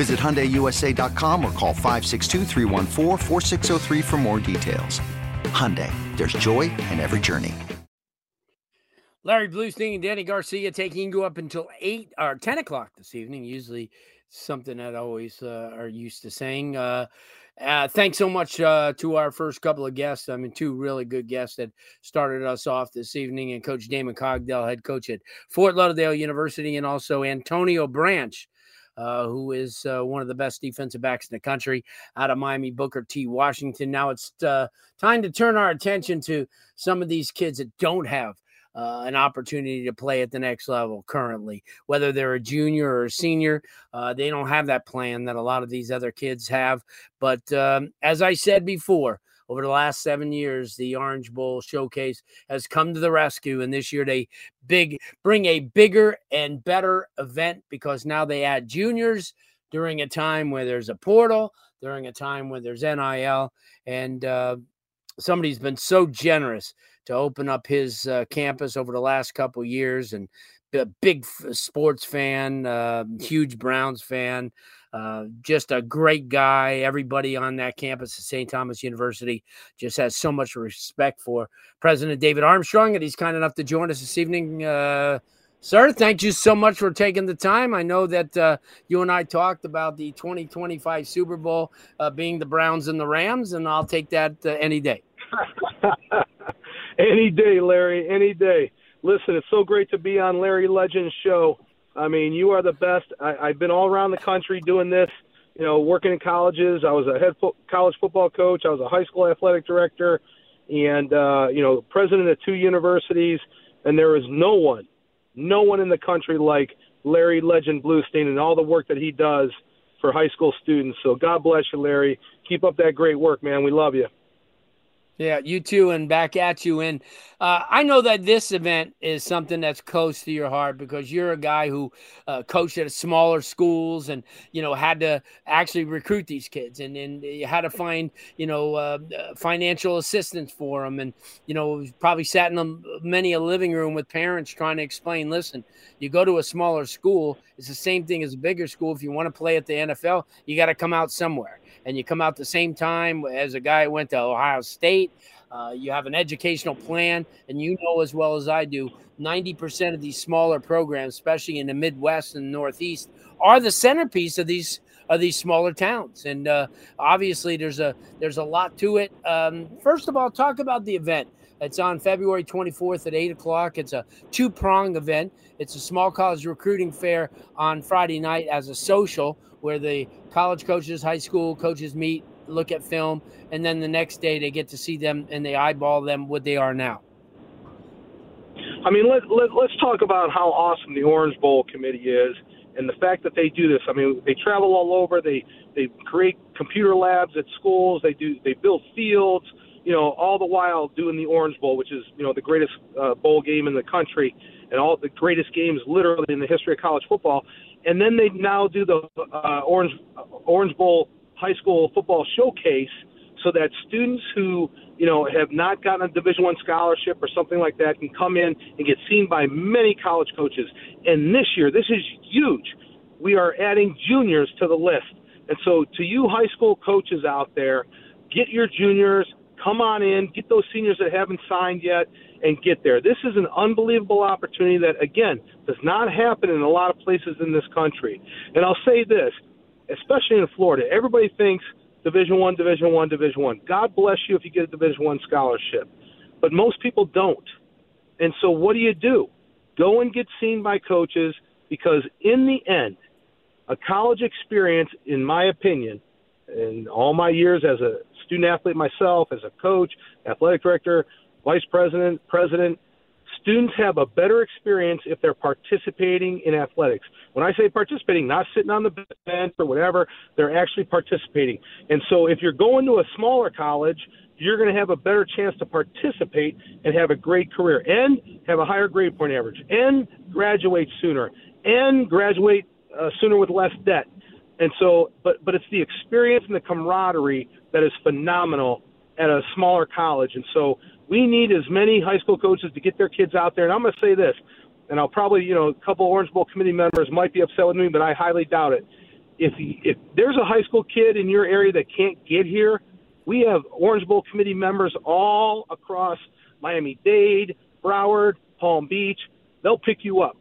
Visit HyundaiUSA.com or call 562 for more details. Hyundai, there's joy in every journey. Larry Blustein and Danny Garcia taking you up until 8 or 10 o'clock this evening. Usually something that always uh, are used to saying. Uh, uh, thanks so much uh, to our first couple of guests. I mean, two really good guests that started us off this evening, and Coach Damon Cogdell, head coach at Fort Lauderdale University, and also Antonio Branch, uh, who is uh, one of the best defensive backs in the country out of Miami, Booker T. Washington. Now it's uh, time to turn our attention to some of these kids that don't have uh, an opportunity to play at the next level currently, whether they're a junior or a senior. Uh, they don't have that plan that a lot of these other kids have. But um, as I said before, over the last seven years, the Orange Bowl showcase has come to the rescue. And this year they big bring a bigger and better event because now they add juniors during a time where there's a portal, during a time when there's NIL. And uh, somebody's been so generous to open up his uh, campus over the last couple years and a big sports fan, uh, huge Browns fan. Uh, just a great guy. Everybody on that campus at St. Thomas University just has so much respect for President David Armstrong, and he's kind enough to join us this evening. Uh, sir, thank you so much for taking the time. I know that uh, you and I talked about the 2025 Super Bowl uh, being the Browns and the Rams, and I'll take that uh, any day. any day, Larry, any day. Listen, it's so great to be on Larry Legend's show. I mean, you are the best. I, I've been all around the country doing this. You know, working in colleges. I was a head fo- college football coach. I was a high school athletic director, and uh, you know, president of two universities. And there is no one, no one in the country like Larry Legend Blustein and all the work that he does for high school students. So God bless you, Larry. Keep up that great work, man. We love you. Yeah, you too, and back at you. And uh, I know that this event is something that's close to your heart because you're a guy who uh, coached at smaller schools and you know had to actually recruit these kids and and you had to find you know uh, financial assistance for them and you know probably sat in a, many a living room with parents trying to explain. Listen, you go to a smaller school, it's the same thing as a bigger school. If you want to play at the NFL, you got to come out somewhere and you come out the same time as a guy who went to Ohio State. Uh, you have an educational plan, and you know as well as I do, 90% of these smaller programs, especially in the Midwest and Northeast, are the centerpiece of these of these smaller towns. And uh, obviously, there's a there's a lot to it. Um, first of all, talk about the event. It's on February 24th at 8 o'clock. It's a two prong event. It's a small college recruiting fair on Friday night as a social where the college coaches, high school coaches meet, look at film, and then the next day they get to see them and they eyeball them what they are now. I mean, let, let, let's talk about how awesome the Orange Bowl committee is and the fact that they do this. I mean, they travel all over. They they create computer labs at schools. They do they build fields. You know, all the while doing the Orange Bowl, which is you know the greatest uh, bowl game in the country, and all the greatest games literally in the history of college football and then they now do the uh, Orange Orange Bowl high school football showcase, so that students who you know have not gotten a Division One scholarship or something like that can come in and get seen by many college coaches. And this year, this is huge. We are adding juniors to the list, and so to you high school coaches out there, get your juniors, come on in, get those seniors that haven't signed yet and get there. This is an unbelievable opportunity that, again, does not happen in a lot of places in this country. And I'll say this especially in Florida. Everybody thinks Division One, Division One, Division One. God bless you if you get a Division One scholarship, but most people don't. And so, what do you do? Go and get seen by coaches because, in the end, a college experience, in my opinion, in all my years as a student athlete myself, as a coach, athletic director, vice president, president, students have a better experience if they're participating in athletics. When I say participating, not sitting on the bench or whatever, they're actually participating. And so if you're going to a smaller college, you're going to have a better chance to participate and have a great career and have a higher grade point average and graduate sooner and graduate uh, sooner with less debt. And so, but but it's the experience and the camaraderie that is phenomenal at a smaller college. And so, we need as many high school coaches to get their kids out there. And I'm going to say this, and I'll probably, you know, a couple Orange Bowl committee members might be upset with me, but I highly doubt it. If if there's a high school kid in your area that can't get here, we have Orange Bowl committee members all across Miami Dade, Broward, Palm Beach. They'll pick you up.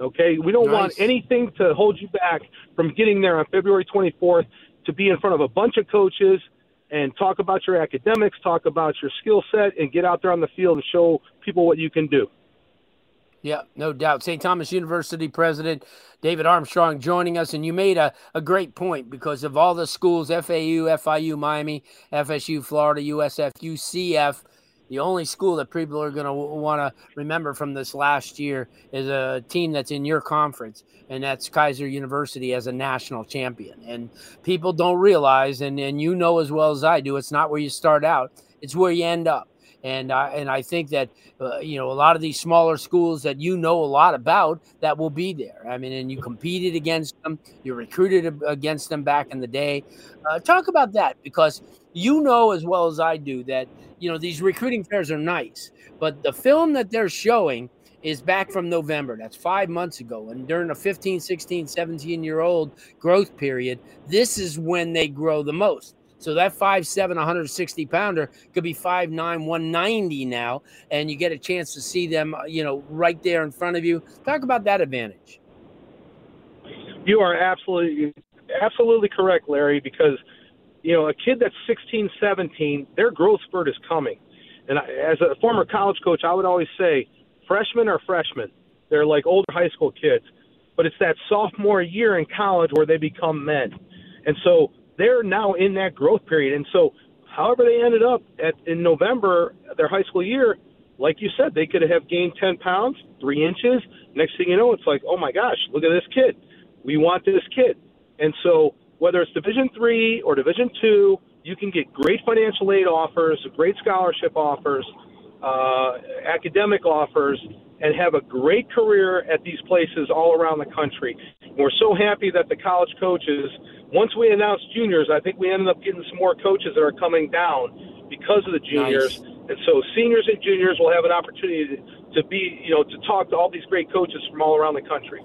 Okay, we don't nice. want anything to hold you back from getting there on February 24th to be in front of a bunch of coaches and talk about your academics, talk about your skill set, and get out there on the field and show people what you can do. Yeah, no doubt. St. Thomas University president David Armstrong joining us. And you made a, a great point because of all the schools FAU, FIU, Miami, FSU, Florida, USF, UCF the only school that people are going to want to remember from this last year is a team that's in your conference, and that's Keiser University as a national champion. And people don't realize, and, and you know as well as I do, it's not where you start out, it's where you end up. And I, and I think that, uh, you know, a lot of these smaller schools that you know a lot about that will be there. I mean, and you competed against them, you recruited against them back in the day. Uh, talk about that because you know as well as I do that – you know, these recruiting fairs are nice, but the film that they're showing is back from November. That's five months ago. And during a 15, 16, 17 year old growth period, this is when they grow the most. So that 5'7, 160 pounder could be 5'9, 190 now. And you get a chance to see them, uh, you know, right there in front of you. Talk about that advantage. You are absolutely, absolutely correct, Larry, because – you know, a kid that's 16, 17, their growth spurt is coming. And I, as a former college coach, I would always say, freshmen are freshmen. They're like older high school kids. But it's that sophomore year in college where they become men. And so they're now in that growth period. And so, however they ended up at in November, their high school year, like you said, they could have gained 10 pounds, three inches. Next thing you know, it's like, oh my gosh, look at this kid. We want this kid. And so whether it's Division three or Division two, you can get great financial aid offers, great scholarship offers, uh, academic offers, and have a great career at these places all around the country. We're so happy that the college coaches, once we announced juniors, I think we ended up getting some more coaches that are coming down because of the juniors. Nice. And so seniors and juniors will have an opportunity to, to be, you know, to talk to all these great coaches from all around the country.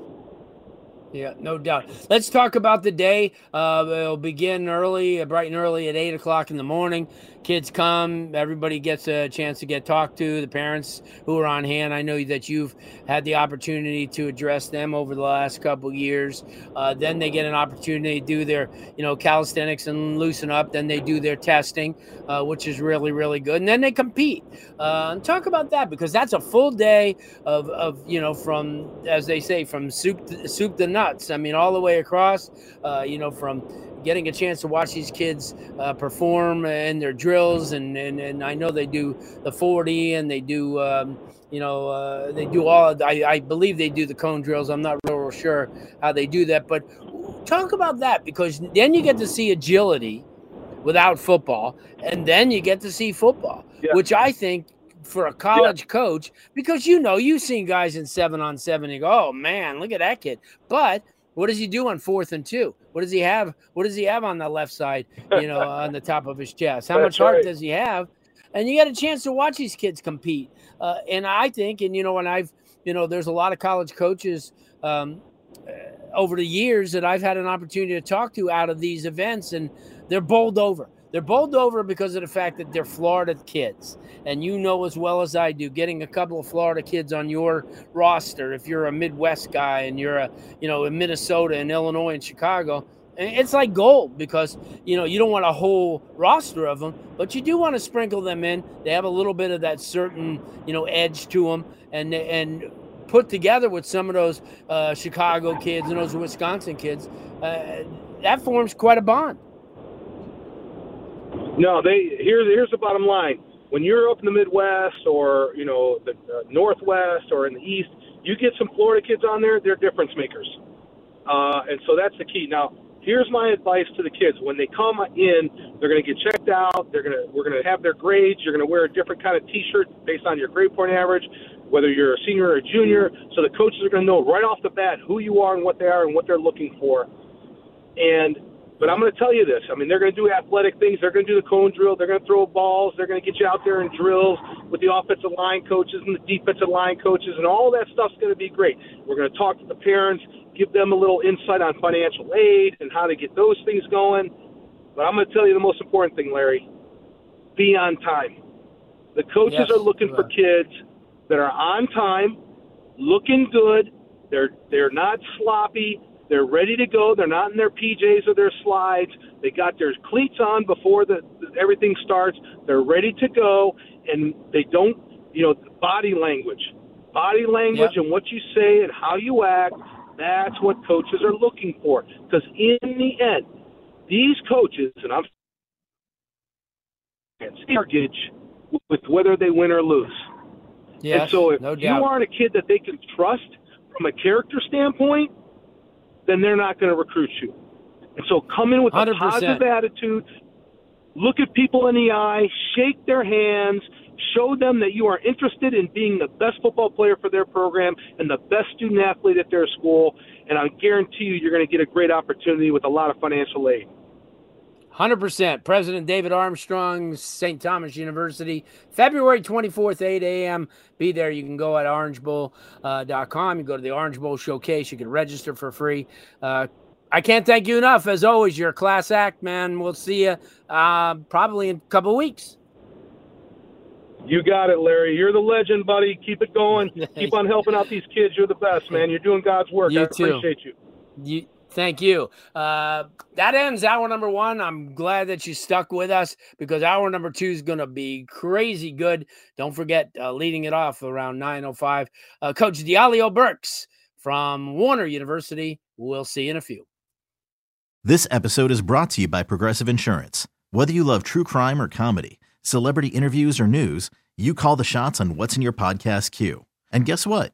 Yeah, no doubt. Let's talk about the day. Uh, it'll begin early, bright and early at eight o'clock in the morning kids come, everybody gets a chance to get talked to, the parents who are on hand. I know that you've had the opportunity to address them over the last couple years. Uh, then they get an opportunity to do their, you know, calisthenics and loosen up. Then they do their testing, uh, which is really, really good. And then they compete. Uh, and talk about that because that's a full day of, of you know, from, as they say, from soup to, soup to nuts. I mean, all the way across, uh, you know, from getting a chance to watch these kids uh, perform in their drills, and, and and I know they do the 40 and they do um, you know uh, they do all. I, I believe they do the cone drills. I'm not real, real sure how they do that, but talk about that because then you get to see agility without football, and then you get to see football, yeah. which I think for a college yeah. coach because you know you've seen guys in seven on seven. You go, oh man, look at that kid, but what does he do on fourth and two? What does he have? What does he have on the left side? You know, on the top of his chest. How much heart right. does he have? And you get a chance to watch these kids compete. Uh, and I think, and you know, when I've, you know, there's a lot of college coaches um, uh, over the years that I've had an opportunity to talk to out of these events, and they're bowled over. They're bowled over because of the fact that they're Florida kids. And you know as well as I do, getting a couple of Florida kids on your roster, if you're a Midwest guy and you're a, you know, in Minnesota and Illinois and Chicago, it's like gold because you know you don't want a whole roster of them, but you do want to sprinkle them in. They have a little bit of that certain you know edge to them, and and put together with some of those uh, Chicago kids and those Wisconsin kids, uh, that forms quite a bond. No, they here's here's the bottom line. When you're up in the Midwest or you know the uh, Northwest or in the East, you get some Florida kids on there. They're difference makers, uh, and so that's the key. Now, here's my advice to the kids: when they come in, they're going to get checked out. They're going to we're going to have their grades. You're going to wear a different kind of T-shirt based on your grade point average, whether you're a senior or a junior. So the coaches are going to know right off the bat who you are and what they are and what they're looking for. And but I'm going to tell you this. I mean, they're going to do athletic things. They're going to do the cone drill. They're going to throw balls. They're going to get you out there in drills with the offensive line coaches and the defensive line coaches, and all that stuff's going to be great. We're going to talk to the parents, give them a little insight on financial aid and how to get those things going. But I'm going to tell you the most important thing, Larry be on time. The coaches yes, are looking for kids that are on time, looking good. They're they're not sloppy. They're ready to go. They're not in their PJs or their slides. They got their cleats on before the, everything starts. They're ready to go, and they don't, you know, body language, body language, yep. and what you say and how you act that's what coaches are looking for. Because in the end, these coaches, and I'm mortgage with whether they win or lose. Yes, and so if no you aren't a kid that they can trust from a character standpoint, then they're not going to recruit you. And so come in with 100%. a positive attitude, look at people in the eye, shake their hands, Show them that you are interested in being the best football player for their program and the best student athlete at their school. And I guarantee you, you're going to get a great opportunity with a lot of financial aid. 100%. President David Armstrong, St. Thomas University, February 24th, 8 a.m. Be there. You can go at orangebowl.com. Uh, you go to the Orange Bowl Showcase. You can register for free. Uh, I can't thank you enough. As always, you're a class act, man. We'll see you uh, probably in a couple weeks. You got it, Larry. You're the legend, buddy. Keep it going. Keep on helping out these kids. You're the best, man. You're doing God's work. You I too. appreciate you. You thank you. Uh, that ends hour number one. I'm glad that you stuck with us because hour number two is going to be crazy good. Don't forget, uh, leading it off around 9:05, uh, Coach Dialio Burks from Warner University. We'll see you in a few. This episode is brought to you by Progressive Insurance. Whether you love true crime or comedy celebrity interviews, or news, you call the shots on what's in your podcast queue. And guess what?